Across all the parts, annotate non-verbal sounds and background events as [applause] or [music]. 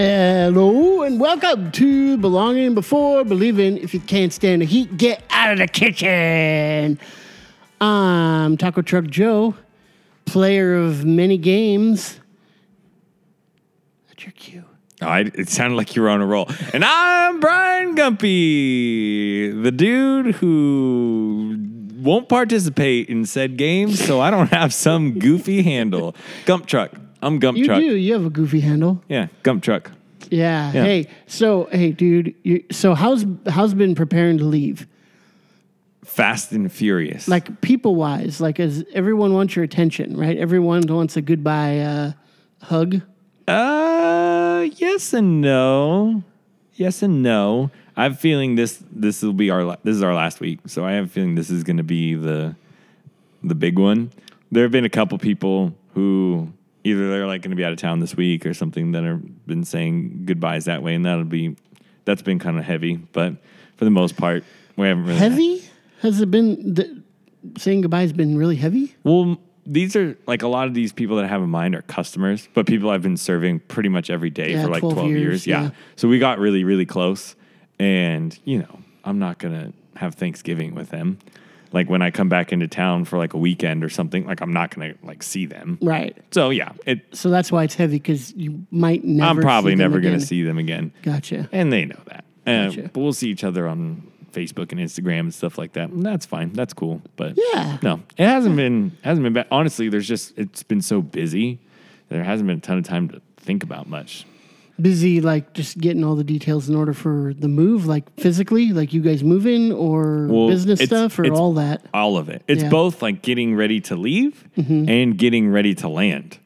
Hello and welcome to Belonging Before Believing. If you can't stand the heat, get out of the kitchen. I'm Taco Truck Joe, player of many games. That's your cue. I, it sounded like you were on a roll. And I'm Brian Gumpy, the dude who won't participate in said games, so I don't have some goofy handle. Gump Truck. I'm Gump You Truck. do. You have a goofy handle. Yeah, Gump Truck. Yeah. Yeah. Hey. So, hey, dude. You, so, how's how's been preparing to leave? Fast and Furious. Like people wise, like as everyone wants your attention, right? Everyone wants a goodbye uh, hug. Uh, yes and no. Yes and no. I have a feeling this this will be our la- this is our last week, so I have a feeling this is going to be the the big one. There have been a couple people who either they're like going to be out of town this week or something that have been saying goodbyes that way, and that'll be that's been kind of heavy. But for the most part, we haven't really Heavy? Has it been the, saying goodbye has been really heavy? Well, these are like a lot of these people that I have in mind are customers, but people I've been serving pretty much every day Yeah, for like 12 12, years. years, Yeah. yeah. So we got really, really close. And, you know, I'm not going to have Thanksgiving with them. Like when I come back into town for like a weekend or something, like I'm not to like see them. Right. So yeah, it, So that's why it's heavy because you might never. I'm probably see them never again. to see them again. Gotcha. And they know that. Uh, Gotcha. But we'll see each other on Facebook and Instagram and stuff like that. And that's fine. That's cool. But Yeah. no, it hasn't been hasn't been bad. Honestly, there's just it's been so busy. There hasn't been a ton of time to think about much. Busy, like just getting all the details in order for the move, like physically, like you guys moving or Well, business stuff or all that. All of it. It's Yeah. both like getting ready to leave mm-hmm. and getting ready to land.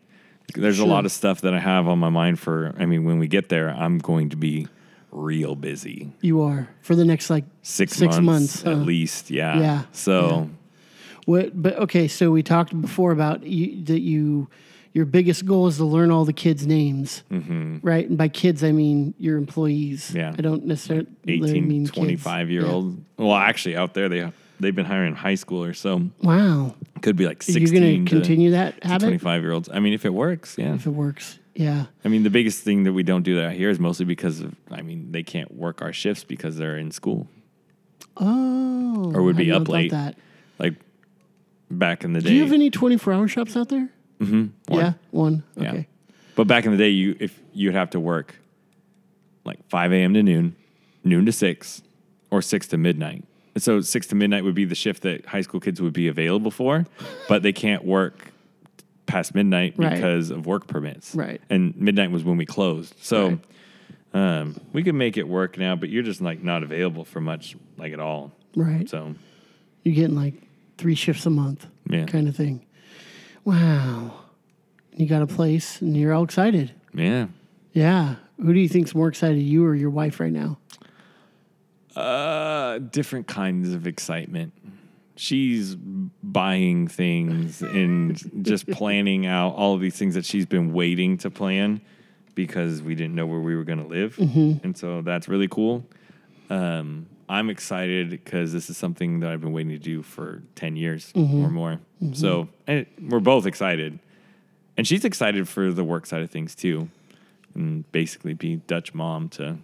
There's Sure. a lot of stuff that I have on my mind for. I mean, when we get there, I'm going to be real busy. You are for the next like Six, Six months, months, at huh? least. Yeah. Yeah. So. what? But okay, so we talked before about you, that you. Your biggest goal is to learn all the kids' names, mm-hmm. right? And by kids, I mean your employees. Yeah. I don't necessarily 18 mean 25 kids. year old well actually out there they they've been hiring high schoolers so Wow. could be like Are 16 you going to continue that habit 25 year olds i mean if it works yeah if it works? Yeah. i mean the biggest thing that we don't do that here is mostly because of i mean they can't work our shifts because they're in school Oh. Or would be up late. That. like back in the day Do you have any 24 hour shops out there? One. Yeah, one. Yeah. Okay. but back in the day you if you'd have to work like 5 a.m to noon noon to 6 or 6 to midnight And so 6 to midnight would be the shift that high school kids would be available for but they can't work past midnight Right. because of work permits Right. and midnight was when we closed so um, we could make it work now but you're just like not available for much like at all Right. so You're getting like three shifts a month Yeah. kind of thing. Wow. You got a place and you're all excited. yeah Yeah. Who do you think's more excited, you or your wife right now? Uh, different kinds of excitement. She's buying things and [laughs] just planning out all of these things that she's been waiting to plan because we didn't know where we were going to live. And so that's really cool. Um, I'm excited because this is something that I've been waiting to do for 10 years mm-hmm. or more. Mm-hmm. So and we're both excited. And she's excited for the work side of things too. And basically be Dutch mom to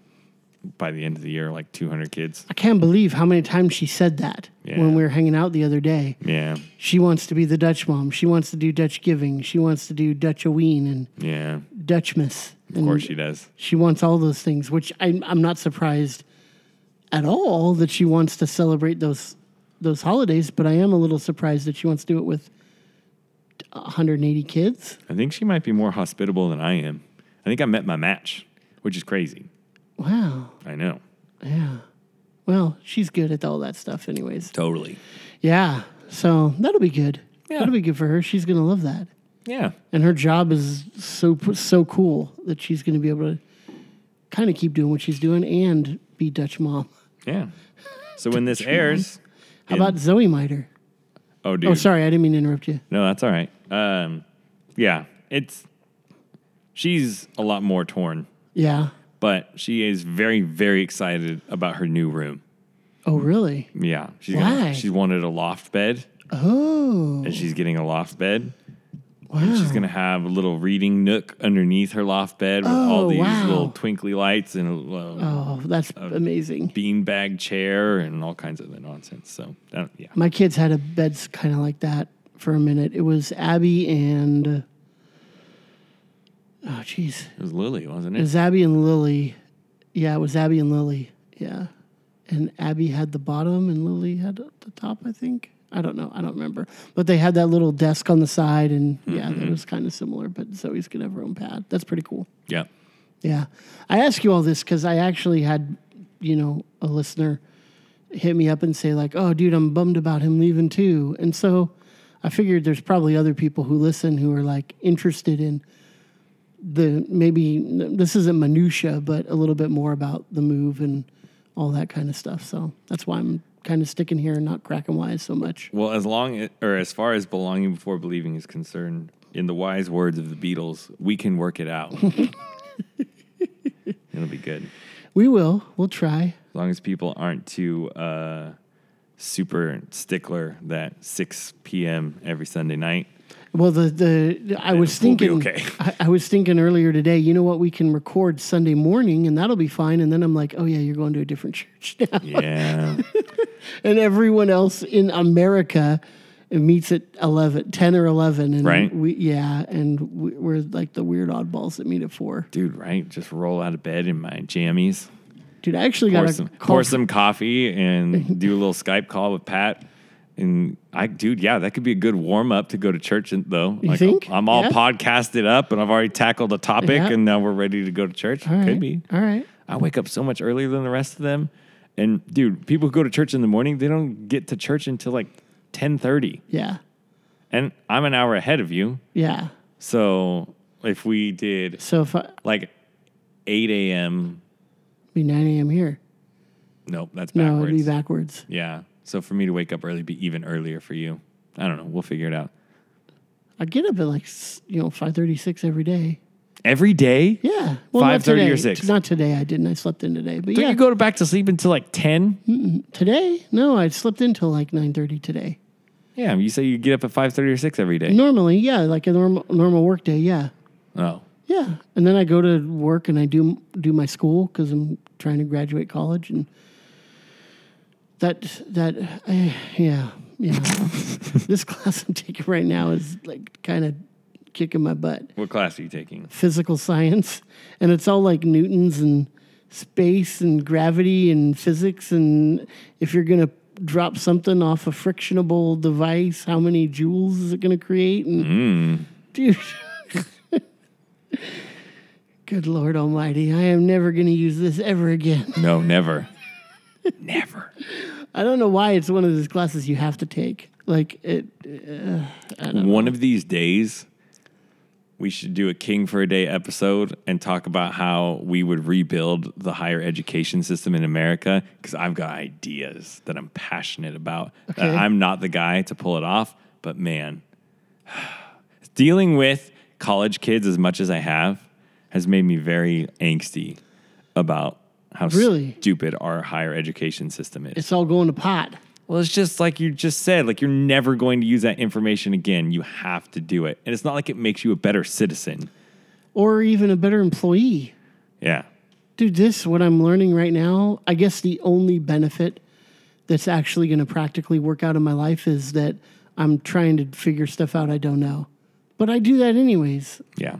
by the end of the year, like 200 kids. I can't believe how many times she said that Yeah. when we were hanging out the other day. Yeah, She wants to be the Dutch mom. She wants to do Dutch giving. She wants to do Dutch Halloween and yeah. Dutchmas. Of course she does. She wants all those things, which I, I'm not surprised at all that she wants to celebrate those those holidays. But I am a little surprised that she wants to do it with 180 kids. I think she might be more hospitable than I am. I think I met my match, which is crazy. Wow. I know. Yeah. Well, she's good at all that stuff, anyways. Totally. Yeah. So that'll be good. Yeah. That'll be good for her. She's gonna love that, Yeah. and her job is so so cool that she's gonna be able to kind of keep doing what she's doing and be Dutch mom. Yeah. So when this airs, How about Zoe Miter? oh dude, Oh, sorry, I didn't mean to interrupt you. no, that's all right. Um, yeah, it's she's a lot more torn, Yeah. but she is very, very excited about her new room. Oh, really? Yeah, she's Why? Gonna, she wanted a loft bed, Oh. and she's getting a loft bed. And she's gonna have a little reading nook underneath her loft bed with all Oh, these wow. little twinkly lights and a little uh, Oh, that's amazing. beanbag chair and all kinds of nonsense. So that, yeah, My kids had a bed kind of like that for a minute. It was Abby and oh, jeez, it was Lily, wasn't it it? was Abby and Lily. Yeah, it was Abby and Lily. Yeah, and Abby had the bottom and Lily had the top. I think. I don't know. I don't remember. But they had that little desk on the side, and yeah, that mm-hmm. was kind of similar. But Zoe's gonna have her own pad. That's pretty cool. Yeah. Yeah. I ask you all this because I actually had, you know, a listener hit me up and say, like, oh, dude, I'm bummed about him leaving too. And so I figured there's probably other people who listen who are like interested in the maybe this isn't minutia, but a little bit more about the move and all that kind of stuff. So that's why I'm kind of sticking here and not cracking wise so much. Well, as long as, or as far as belonging before believing is concerned, in the wise words of the Beatles, we can work it out. [laughs] It'll be good. We will. We'll try. As long as people aren't too uh, super stickler that 6 p.m. every Sunday night. Well, the the I was thinking. okay. [laughs] I, I was thinking earlier today. You know what? We can record Sunday morning, and that'll be fine. And then I'm like, oh yeah, you're going to a different [laughs] church now. Yeah. And everyone else in America meets at 11, 10 or eleven, and Right. we yeah, and we, we're like the weird oddballs that meet at four. Dude, right? Just roll out of bed in my jammies, Dude, I actually pour got some, pour some coffee, and [laughs] do a little Skype call with Pat. And I, dude, yeah, that could be a good warm up to go to church. Though, You like, think? I'm all Yeah. podcasted up, and I've already tackled a topic, Yeah. and now we're ready to go to church. All right. Could be. All right. I wake up so much earlier than the rest of them, and dude, people who go to church in the morning, they don't get to church until like ten thirty, Yeah. and I'm an hour ahead of you. Yeah. So if we did So if I like eight a.m. be nine a.m. here, Nope, that's no, backwards. it'd be backwards. Yeah. So for me to wake up early, be even earlier for you. I don't know. We'll figure it out. I get up at like s- you know five thirty six every day. Every day? Yeah. Well, not 5:30 or. 6? Not today. I didn't. I slept in today. But Don't yeah, you go to back to sleep until like ten? today. No, I slept in until like nine thirty today. Yeah. You say you get up at five thirty or six every day. Normally, yeah, like a normal normal work day. Yeah. Oh. Yeah, and then I go to work and I do do my school because I'm trying to graduate college, and that that uh, yeah yeah. [laughs] this class I'm taking right now is like kind of kicking my butt. What class are you taking? Physical science, and it's all like Newtons and space and gravity and physics, and if you're gonna drop something off a frictionable device, how many joules is it gonna create? And dude. [laughs] Good Lord Almighty, I am never going to use this ever again. [laughs] No, never. never. I don't know why it's one of those classes you have to take. Like it, uh, One of these days, we should do a King for a Day episode and talk about how we would rebuild the higher education system in America. Because I've got ideas that I'm passionate about. That Okay. I'm not the guy to pull it off, but man, [sighs] dealing with college kids as much as I have has made me very angsty about how Really? stupid our higher education system is. it's all going to pot. Well, it's just like you just said, like you're never going to use that information again. You have to do it. And it's not like it makes you a better citizen. Or even a better employee. Yeah. Dude, this, what I'm learning right now, I guess the only benefit that's actually going to practically work out in my life is that I'm trying to figure stuff out I don't know. But I do that anyways. Yeah.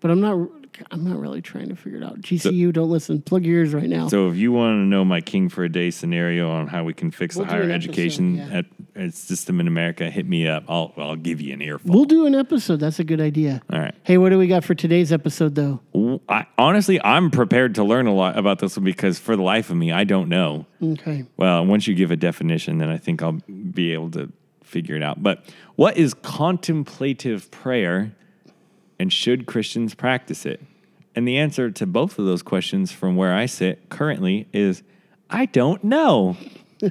But I'm not. I'm not really trying to figure it out. GCU, don't listen. Plug your ears right now. So if you want to know my king for a day scenario on how we can fix We'll the higher episode, education yeah. at, at system in America, hit me up. I'll I'll give you an earful. we'll do an episode. That's a good idea. All right. Hey, what do we got for today's episode, though? I, honestly, I'm prepared to learn a lot about this one because for the life of me, I don't know. Okay. Well, once you give a definition, then I think I'll be able to figure it out. But what is contemplative prayer and should Christians practice it? And the answer to both of those questions from where I sit currently is I don't know. [laughs]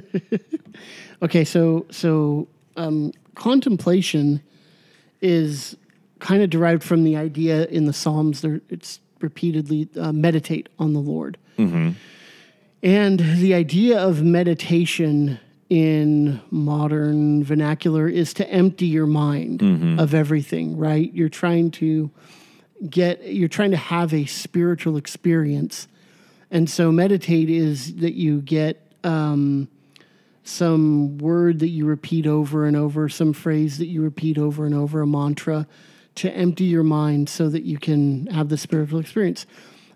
Okay, so so um, contemplation is kind of derived from the idea in the Psalms. There, it's repeatedly uh, meditate on the Lord, and the idea of meditation in modern vernacular is to empty your mind of everything, right? You're trying to get, you're trying to have a spiritual experience. And so meditate is that you get um, some word that you repeat over and over, some phrase that you repeat over and over, a mantra to empty your mind so that you can have the spiritual experience.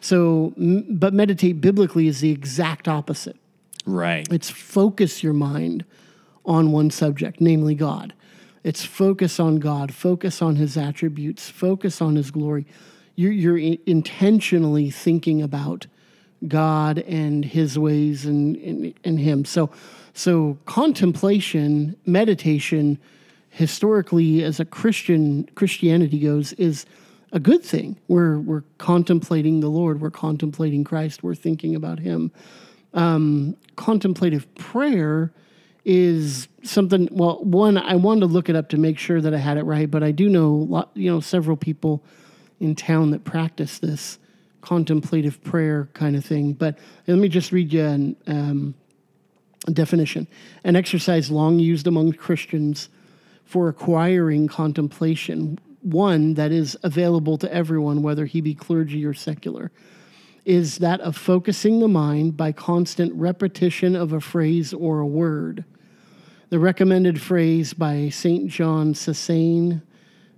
So, but meditate biblically is the exact opposite. Right. It's focus your mind on one subject, namely God. It's focus on God, focus on His attributes, focus on His glory. You're, you're intentionally thinking about God and His ways and, and, and Him. So, so contemplation, meditation, historically, as a Christian Christianity goes, is a good thing. We're we're contemplating the Lord. We're contemplating Christ. We're thinking about Him um, contemplative prayer is something well one i wanted to look it up to make sure that i had it right but i do know you know several people in town that practice this contemplative prayer kind of thing. But let me just read you an, um, a definition. An exercise long used among christians for acquiring contemplation. One that is available to everyone whether he be clergy or secular is that of focusing the mind by constant repetition of a phrase or a word. The recommended phrase by St. John Cassian,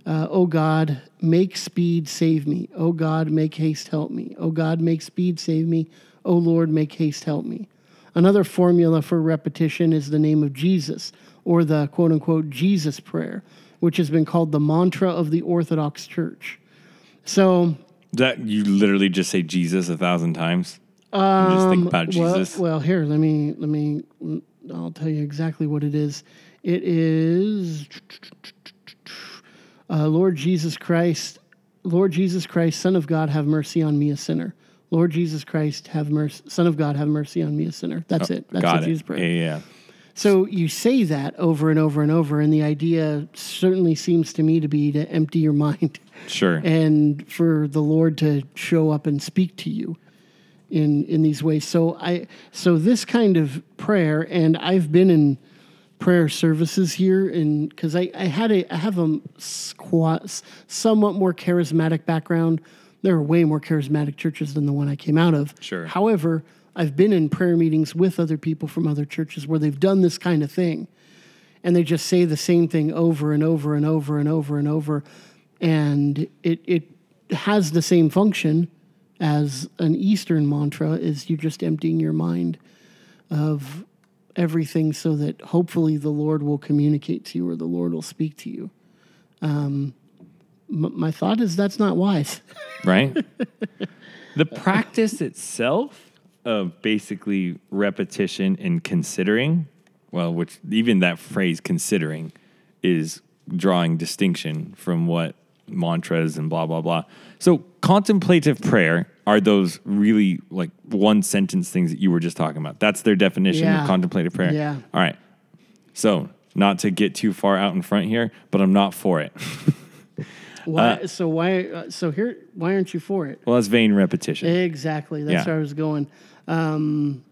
uh, O God, make speed, save me. O God, make haste, help me. O God, make speed, save me. O Lord, make haste, help me. Another formula for repetition is the name of Jesus, or the quote unquote Jesus prayer, which has been called the mantra of the Orthodox Church. So, That you literally just say Jesus a thousand times. Um, just think about Well, Jesus. Well, here, let me let me. I'll tell you exactly what it is. It is, uh, Lord Jesus Christ, Lord Jesus Christ, Son of God, have mercy on me, a sinner. Lord Jesus Christ, have mercy, Son of God, have mercy on me, a sinner. That's it. That's Oh, Got the it. Jesus prayer. Yeah, yeah. So you say that over and over and over, and the idea certainly seems to me to be to empty your [laughs] mind Sure. and for the Lord to show up and speak to you in in these ways. So I so this kind of prayer, and I've been in prayer services here, and because I I had a I have a squat somewhat more charismatic background. There are way more charismatic churches than the one I came out of. Sure. However, I've been in prayer meetings with other people from other churches where they've done this kind of thing and they just say the same thing over and over and over and over and over and it it has the same function as an eastern mantra is you're just emptying your mind of everything so that hopefully the lord will communicate to you or the lord will speak to you um, m- my thought is that's not wise [laughs] right? the practice itself of basically repetition and considering, well, which even that phrase considering is drawing distinction from what mantras and blah, blah, blah. So, contemplative prayer are those really like one sentence things that you were just talking about. That's their definition Yeah. of contemplative prayer. Yeah. All right. So, not to get too far out in front here, but I'm not for it. [laughs] why so why uh, so here why aren't you for it well, that's vain repetition. Exactly. That's Yeah. where I was going. Um,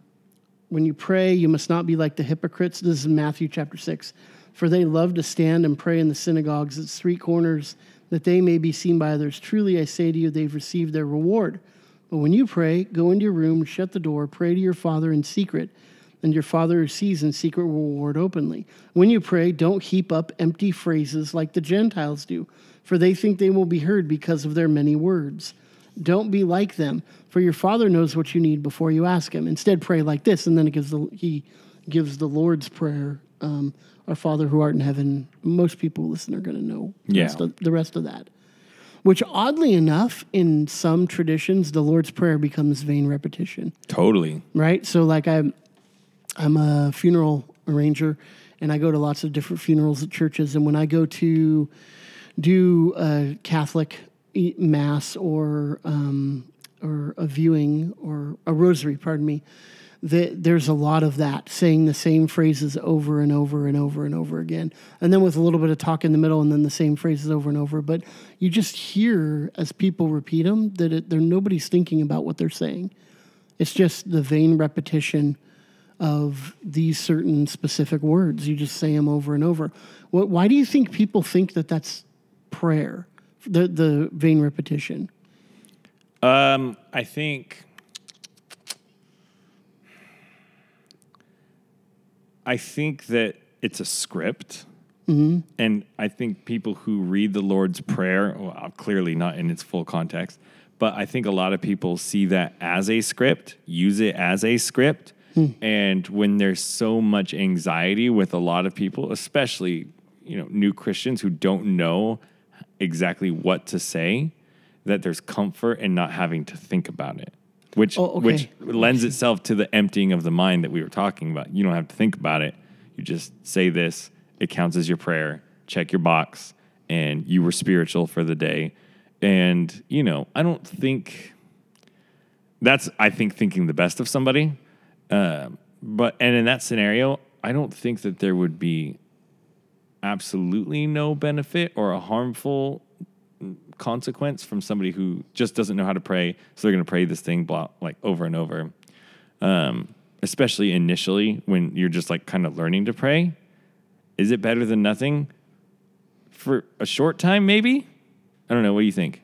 when you pray, you must not be like the hypocrites. This is Matthew chapter 6. For they love to stand and pray in the synagogues at street corners, that they may be seen by others. Truly, I say to you, they've received their reward. But when you pray, go into your room, shut the door, pray to your Father in secret, and your Father who sees in secret will reward openly. When you pray, don't heap up empty phrases like the Gentiles do, for they think they will be heard because of their many words. Don't be like them, for your Father knows what you need before you ask Him. Instead, pray like this, and then it gives the, He gives the Lord's prayer. Um, Our Father who art in heaven. Most people listen are going to know the, Yeah. rest of, the rest of that. Which, oddly enough, in some traditions, the Lord's Prayer becomes vain repetition Totally. right? So like I'm I'm a funeral arranger and I go to lots of different funerals at churches and when I go to do a Catholic mass or um, or a viewing or a rosary, pardon me, the, there's a lot of that saying the same phrases over and over and over and over again, and then with a little bit of talk in the middle, and then the same phrases over and over. But you just hear as people repeat them that it, they're nobody's thinking about what they're saying. It's just the vain repetition of these certain specific words. You just say them over and over. What, why do you think people think that that's prayer? The the vain repetition. Um, I think I think that it's a script. Mm-hmm. And I think people who read the Lord's Prayer, well, uh, clearly not in its full context, but I think a lot of people see that as a script, use it as a script. Hmm. And when there's so much anxiety with a lot of people, especially you know new Christians who don't know exactly what to say, that there's comfort in not having to think about it, which Oh, okay. which lends itself to the emptying of the mind that we were talking about. You don't have to think about it. You just say this, it counts as your prayer, check your box, and you were spiritual for the day. And, you know, I don't think that's, I think, thinking the best of somebody. Um, but, and in that scenario, I don't think that there would be absolutely no benefit or a harmful consequence from somebody who just doesn't know how to pray. So they're going to pray this thing blah, like over and over. Um, especially initially when you're just like kind of learning to pray. Is it better than nothing for a short time? Maybe. I don't know. What do you think?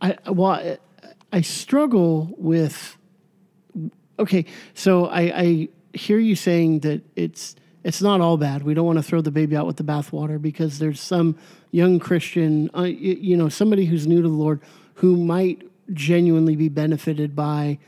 I well, I, struggle with. Okay, so I, I hear you saying that it's it's not all bad. We don't want to throw the baby out with the bathwater because there's some young Christian, uh, you know, somebody who's new to the Lord who might genuinely be benefited by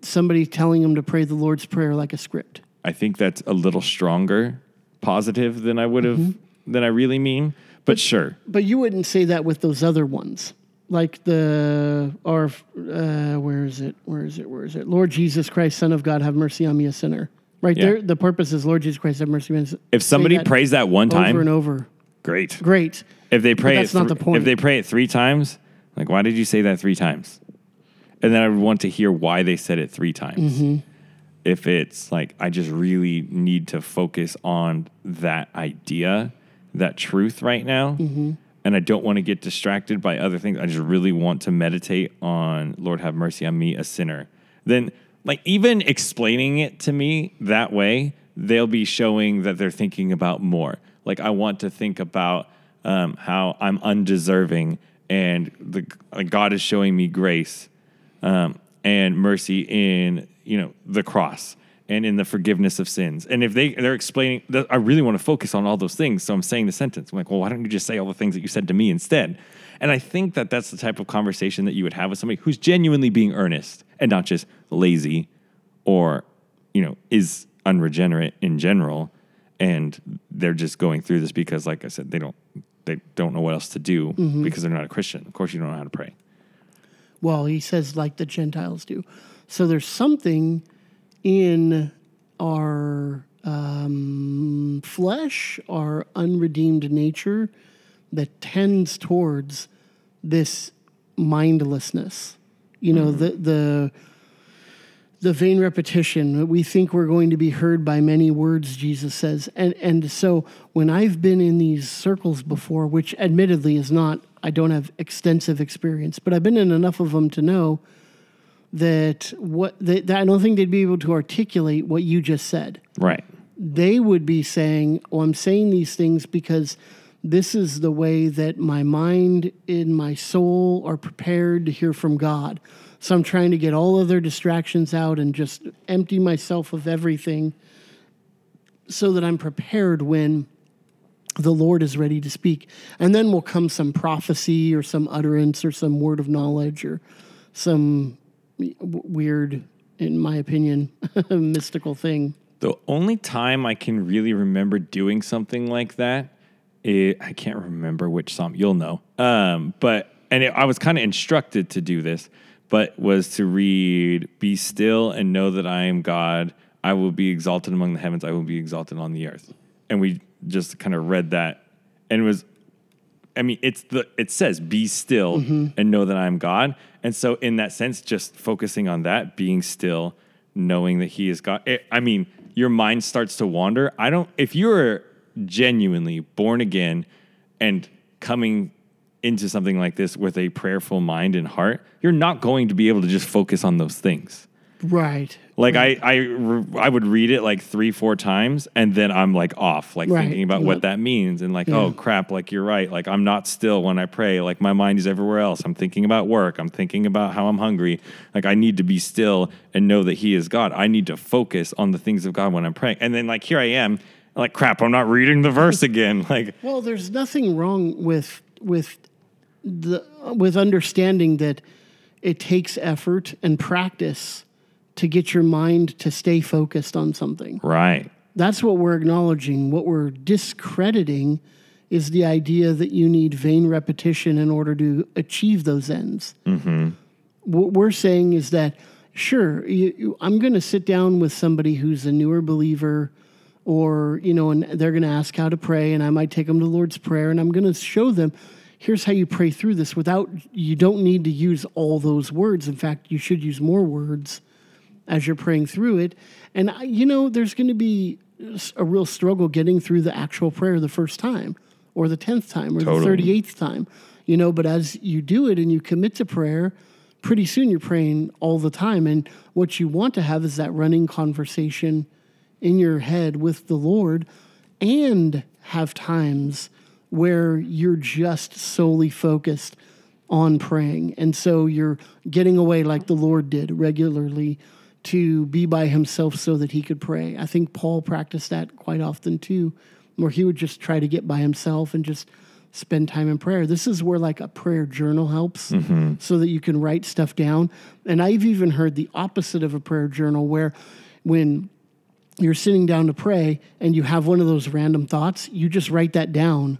somebody telling them to pray the Lord's prayer like a script. I think that's a little stronger positive than I would have than I really mean. But sure. But you wouldn't say that with those other ones, like the or uh, where is it? Where is it? Where is it? Lord Jesus Christ, Son of God, have mercy on me, a sinner. Right Yeah. there, the purpose is Lord Jesus Christ, have mercy on me. If somebody that prays that one time over and over, great. great. If they pray that's it not the point. If they pray it three times, like why did you say that three times? And then I would want to hear why they said it three times. Mm-hmm. If it's like I just really need to focus on that idea, that truth right now, Mm-hmm. and I don't want to get distracted by other things. I just really want to meditate on Lord have mercy on me, a sinner. Then like even explaining it to me that way, they'll be showing that they're thinking about more. Like I want to think about um, how I'm undeserving, and the like God is showing me grace um, and mercy in you know the cross and in the forgiveness of sins. And if they they're explaining, I really want to focus on all those things. So I'm saying the sentence. I'm like, well, why don't you just say all the things that you said to me instead? And I think that that's the type of conversation that you would have with somebody who's genuinely being earnest and not just lazy or you know is unregenerate in general and they're just going through this because like i said they don't they don't know what else to do because they're not a christian of course you don't know how to pray Well, he says like the Gentiles do. So there's something in our um, flesh, our unredeemed nature, that tends towards this mindlessness. You know, mm-hmm. the the the vain repetition. We think we're going to be heard by many words, Jesus says. And and so when I've been in these circles before, which admittedly is not I don't have extensive experience, but I've been in enough of them to know that what that, that I don't think they'd be able to articulate what you just said right they would be saying, Oh, I'm saying these things because this is the way that my mind and my soul are prepared to hear from God. So I'm trying to get all other distractions out and just empty myself of everything so that I'm prepared when the Lord is ready to speak. And then will come some prophecy or some utterance or some word of knowledge or some weird, in my opinion, [laughs] mystical thing. the only time i can really remember doing something like that i i can't remember which psalm you'll know um, but and it, i was kind of instructed to do this but was to read be still and know that i am god i will be exalted among the heavens i will be exalted on the earth and we just kind of read that and it was I mean, it's the it says be still and know that I am God. And so in that sense, just focusing on that, being still, knowing that he is God. It, I mean, your mind starts to wander. I don't if you're genuinely born again and coming into something like this with a prayerful mind and heart, you're not going to be able to just focus on those things. Right. Like I, I, I would read it like three, four times, and then I'm like off, like Right. thinking about Yep. what that means, and like, oh crap, like you're right, like I'm not still when I pray, like my mind is everywhere else. I'm thinking about work, I'm thinking about how I'm hungry. Like I need to be still and know that He is God. I need to focus on the things of God when I'm praying, and then like here I am, like crap, I'm not reading the verse again. [laughs] Like Well, there's nothing wrong with with the with understanding that it takes effort and practice to get your mind to stay focused on something. right, That's what we're acknowledging. What we're discrediting is the idea that you need vain repetition in order to achieve those ends. Mm-hmm. What we're saying is that, sure, you, you, I'm going to sit down with somebody who's a newer believer, or, you know, and they're going to ask how to pray, and I might take them to the Lord's Prayer, and I'm going to show them. Here's how you pray through this without, you don't need to use all those words. In fact, you should use more words as you're praying through it. And I- you know, there's going to be a real struggle getting through the actual prayer the first time, or the tenth time, or Totally. the thirty eighth time. You know, but as you do it and you commit to prayer, pretty soon you're praying all the time. And what you want to have is that running conversation in your head with the Lord, and have times where you're just solely focused on praying. And so you're getting away like the Lord did regularly to be by himself so that he could pray. I think Paul practiced that quite often too, where he would just try to get by himself and just spend time in prayer. This is where like a prayer journal helps mm-hmm. so that you can write stuff down. And I've even heard the opposite of a prayer journal where when you're sitting down to pray and you have one of those random thoughts, you just write that down.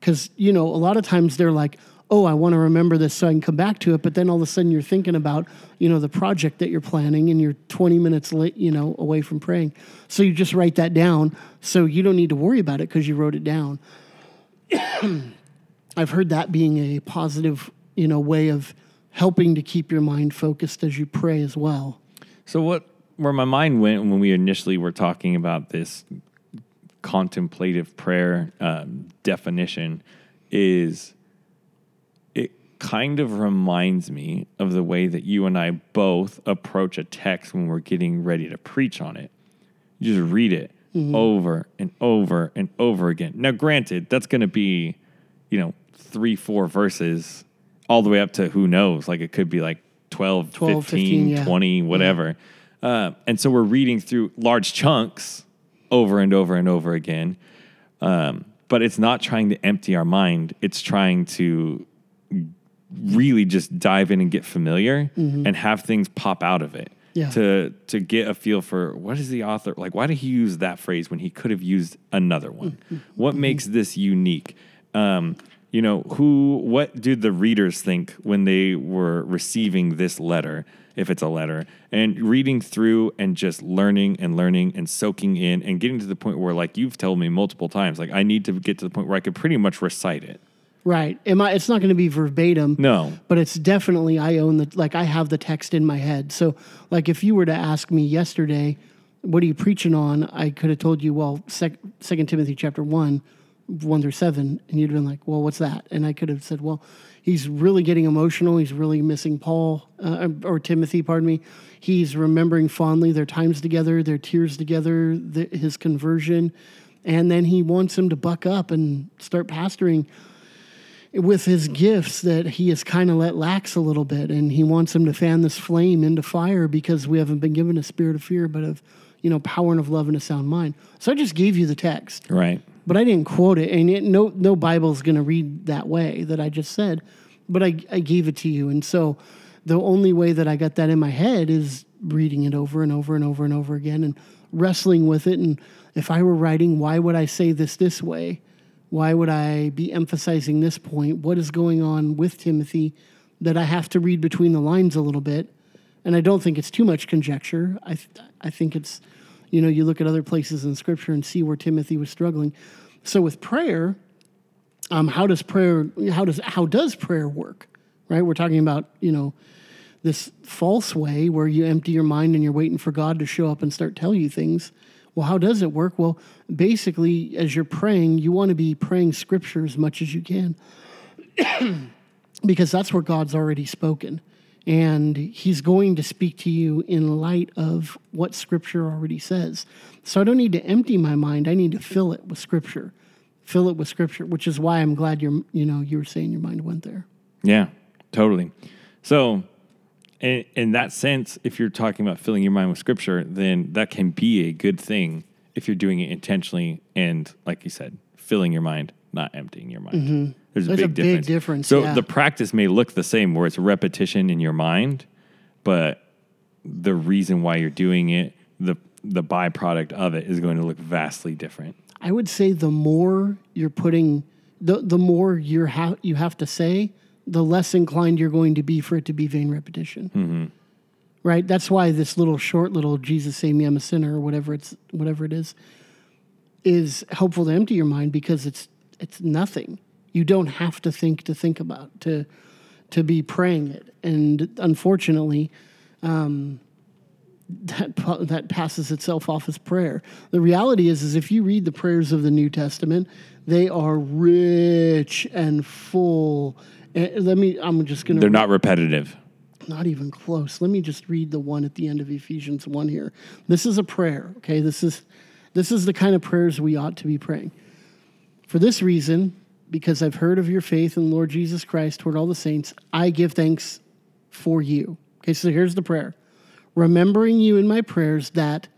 Because you know a lot of times they're like oh i want to remember this so i can come back to it but then all of a sudden you're thinking about you know the project that you're planning and you're 20 minutes late you know away from praying. So you just write that down so you don't need to worry about it because you wrote it down. [clears throat] I've heard that being a positive you know way of helping to keep your mind focused as you pray as well. So what where my mind went when we initially were talking about this contemplative prayer um, definition is it kind of reminds me of the way that you and I both approach a text when we're getting ready to preach on it. You just read it over and over and over again. Now, granted, that's going to be, you know, three, four verses all the way up to who knows. Like it could be like 12, 12, 15, 15, yeah. 20, whatever. Uh, and so we're reading through large chunks over and over and over again. Um, but it's not trying to empty our mind, it's trying to really just dive in and get familiar and have things pop out of it. Mm-hmm. Yeah. To to get a feel for what is the author like why did he use that phrase when he could have used another one? Mm-hmm. What makes this unique? Um, you know, who what did the readers think when they were receiving this letter, if it's a letter, and reading through and just learning and learning and soaking in and getting to the point where like you've told me multiple times, like I need to get to the point where I could pretty much recite it. right am I, it's not going to be verbatim No. but it's definitely I own the like I have the text in my head. So like if you were to ask me yesterday, what are you preaching on? I could have told you, well, sec- Second Timothy chapter one, one through seven, and you'd been like, well, what's that? And I could have said, well, he's really getting emotional. He's really missing Paul uh, or Timothy, pardon me. He's remembering fondly their times together, their tears together, the, his conversion, and then he wants him to buck up and start pastoring with his gifts that he has kind of let lax a little bit and he wants him to fan this flame into fire because we haven't been given a spirit of fear but of you know power and of love and a sound mind so i just gave you the text Right. But i didn't quote it and it, no no bible's going to read that way that i just said but I, I gave it to you and so the only way that i got that in my head is reading it over and over and over and over again and wrestling with it and if i were writing why would i say this this way why would I be emphasizing this point? What is going on with Timothy that I have to read between the lines a little bit? And I don't think it's too much conjecture. I, th- I think it's, you know, you look at other places in Scripture and see where Timothy was struggling. So with prayer, um, how does prayer how does how does prayer work? Right? We're talking about you know this false way where you empty your mind and you're waiting for God to show up and start telling you things. Well, how does it work? Well, basically, as you're praying, you want to be praying scripture as much as you can [clears throat] because that's where God's already spoken. And he's going to speak to you in light of what scripture already says. So I don't need to empty my mind. I need to fill it with scripture. Fill it with scripture, which is why I'm glad you're, you know, you were saying your mind went there. Yeah, totally. So, in, in that sense, if you're talking about filling your mind with scripture, then that can be a good thing if you're doing it intentionally and, like you said, filling your mind, not emptying your mind. Mm-hmm. There's a There's big a big difference. difference, So yeah. the practice may look the same, where it's repetition in your mind, but the reason why you're doing it, the the byproduct of it, is going to look vastly different. I would say the more you're putting, the the more you're ha- you have to say, the less inclined you're going to be for it to be vain repetition. Mm-hmm. Right. That's why this little short little Jesus say me I'm a sinner or whatever it's whatever it is is helpful to empty your mind because it's it's nothing. You don't have to think to think about to to be praying it. And unfortunately, um, that that passes itself off as prayer. The reality is, is if you read the prayers of the New Testament, they are rich and full. And let me. I'm just going to. They're not repetitive. not even close. Let me just read the one at the end of Ephesians one here. This is a prayer. Okay, this is this is the kind of prayers we ought to be praying. For this reason, because I've heard of your faith in Lord Jesus Christ toward all the saints, I give thanks for you. Okay, so here's the prayer. Remembering you in my prayers that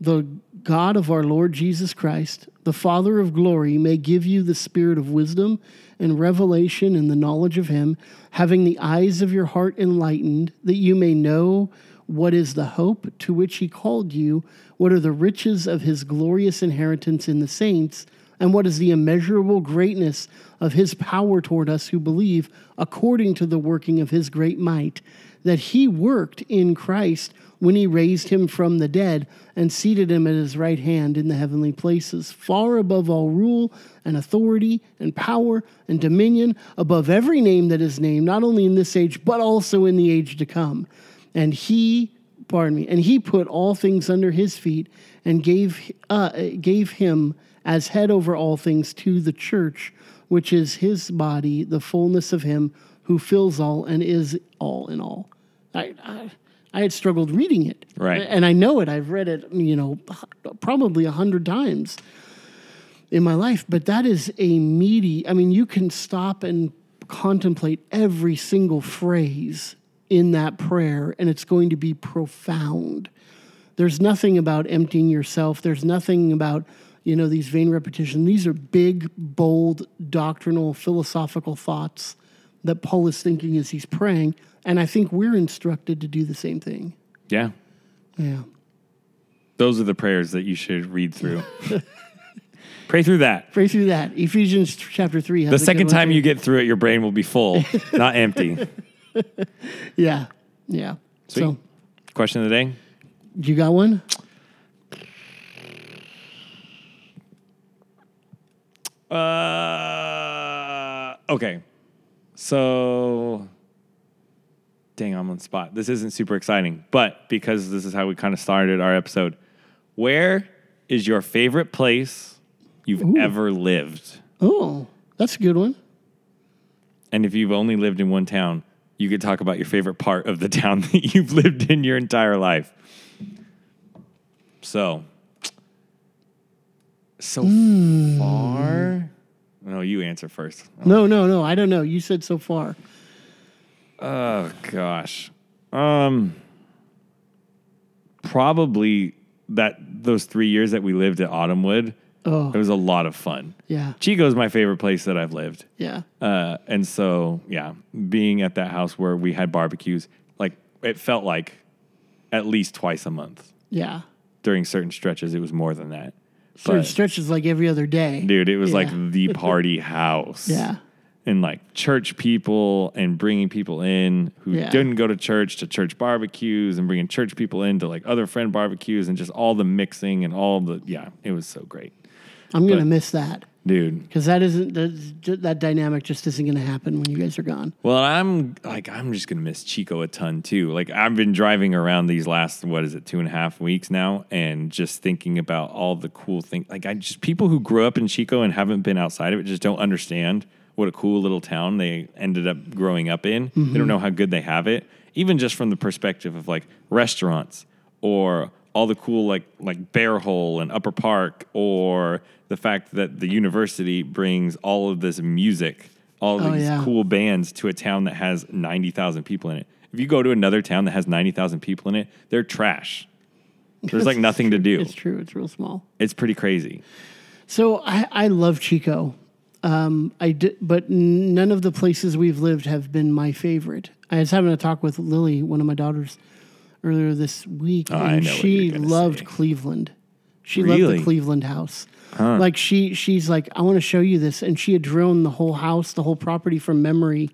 the God of our Lord Jesus Christ, the Father of glory, may give you the spirit of wisdom and revelation in the knowledge of him, having the eyes of your heart enlightened, that you may know what is the hope to which he called you, what are the riches of his glorious inheritance in the saints, and what is the immeasurable greatness of his power toward us who believe, according to the working of his great might, that he worked in Christ when he raised him from the dead and seated him at his right hand in the heavenly places, far above all rule and authority and power and dominion, above every name that is named, not only in this age, but also in the age to come. And he, pardon me, and he put all things under his feet and gave, uh, gave him as head over all things to the church, which is his body, the fullness of him who fills all and is all in all. I, I, I had struggled reading it, Right. And I know it. I've read it, you know, probably a hundred times in my life. But that is a meaty. I mean, you can stop and contemplate every single phrase in that prayer, and it's going to be profound. There's nothing about emptying yourself. There's nothing about you know these vain repetitions. These are big, bold, doctrinal, philosophical thoughts that Paul is thinking as he's praying, and I think we're instructed to do the same thing. Yeah. Yeah. Those are the prayers that you should read through. [laughs] Pray through that. Pray through that. Ephesians chapter three. The second time too. you get through it, your brain will be full, [laughs] not empty. yeah, yeah. Sweet. So, Question of the day. you got one? Uh, okay. So, dang, I'm on the spot. This isn't super exciting, but because this is how we kind of started our episode, where is your favorite place you've ever lived? Oh, that's a good one. And if you've only lived in one town, you could talk about your favorite part of the [laughs] town that you've lived in your entire life. So, so far. No, you answer first. No, no, no. I don't know. You said so far. Oh gosh. Um probably that those 3 years that we lived at Autumnwood, Oh, it was a lot of fun. yeah, Chico's my favorite place that I've lived. yeah, Uh and so, yeah, being at that house where we had barbecues, like it felt like at least twice a month. yeah. During certain stretches it was more than that. So it stretches like every other day. Dude, it was Yeah. like the [laughs] party house. Yeah, and like church people and bringing people in who Yeah. didn't go to church to church barbecues and bringing church people into like other friend barbecues and just all the mixing and all the yeah it was so great I'm gonna miss that dude. Because that isn't that's ju- that dynamic just isn't gonna happen when you guys are gone. well i'm like i'm just gonna miss chico a ton too. Like i've been driving around these last what is it two and a half weeks now and just thinking about all the cool things like i just people who grew up in chico and haven't been outside of it just don't understand what a cool little town they ended up growing up in. They don't mm-hmm. know how good they have it even just from the perspective of like restaurants or all the cool like like Bear Hole and Upper Park, or the fact that the university brings all of this music, all Oh, these yeah. cool bands to a town that has ninety thousand people in it. If you go to another town that has ninety thousand people in it, they're trash. There's like [laughs] nothing to do. It's true. It's real small. It's pretty crazy. So I, I love Chico. Um, I did, but none of the places we've lived have been my favorite. I was having a talk with Lily, one of my daughters, earlier this week, Oh, and she loved say. Cleveland. She loved the Cleveland house. Like she, she's like, I want to show you this, and she had drawn the whole house, the whole property from memory,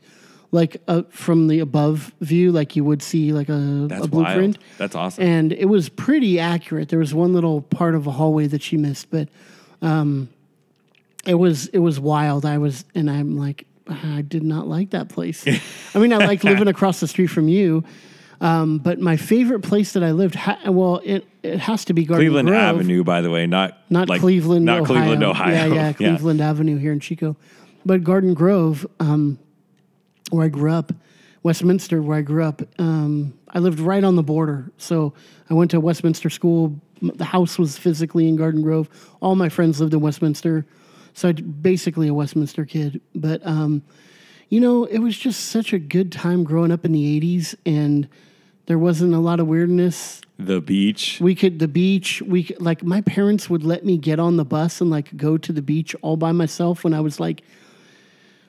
like uh, from the above view, like you would see like a, That's a blueprint. wild. That's awesome. And it was pretty accurate. There was one little part of a hallway that she missed, but um, it was it was wild. I was and I'm like, I did not like that place. [laughs] I mean, I like living across the street from you. Um, but my favorite place that I lived, ha- well, it, it has to be Garden Cleveland Grove, Avenue, by the way, not not like- Cleveland, not Ohio. Cleveland, Ohio. Yeah, yeah, [laughs] Cleveland Avenue here in Chico, but Garden Grove, um, where I grew up, Westminster, where I grew up. Um, I lived right on the border, so I went to Westminster school. The house was physically in Garden Grove. All my friends lived in Westminster, so I basically a Westminster kid. But um, you know, it was just such a good time growing up in the '80s, and there wasn't a lot of weirdness. The beach. we could the beach we could, like my parents would let me get on the bus and like go to the beach all by myself when i was like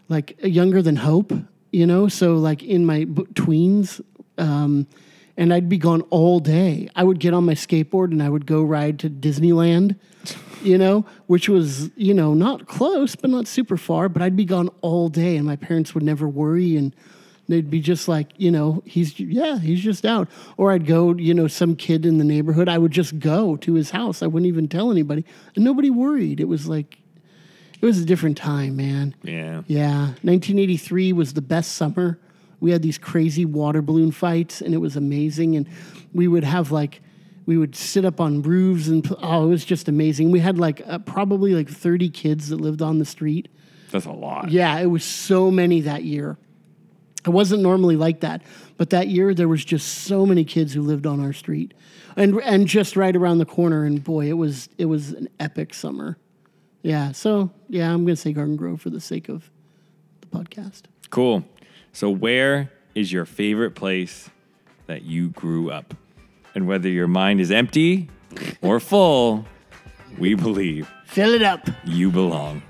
like younger than hope you know? So like in my b- tweens um and i'd be gone all day. I would get on my skateboard and i would go ride to disneyland you know? Which was you know not close but not super far but i'd be gone all day and my parents would never worry and they'd be just like you know he's yeah he's just out. Or i'd go you know some kid in the neighborhood i would just go to his house. I wouldn't even tell anybody. And nobody worried. It was like it was a different time man. Yeah. yeah. 1983 was the best summer. We had these crazy water balloon fights and it was amazing. And we would have like we would sit up on roofs and oh it was just amazing. We had like uh, probably like 30 kids that lived on the street. That's a lot. yeah, it was so many that year. It wasn't normally like that, but that year there was just so many kids who lived on our street, and and just right around the corner. And boy, it was it was an epic summer. Yeah, so yeah, I'm gonna say Garden Grove for the sake of the podcast. Cool. So, where is your favorite place that you grew up? And whether your mind is empty or full, we believe Fill it up. you belong.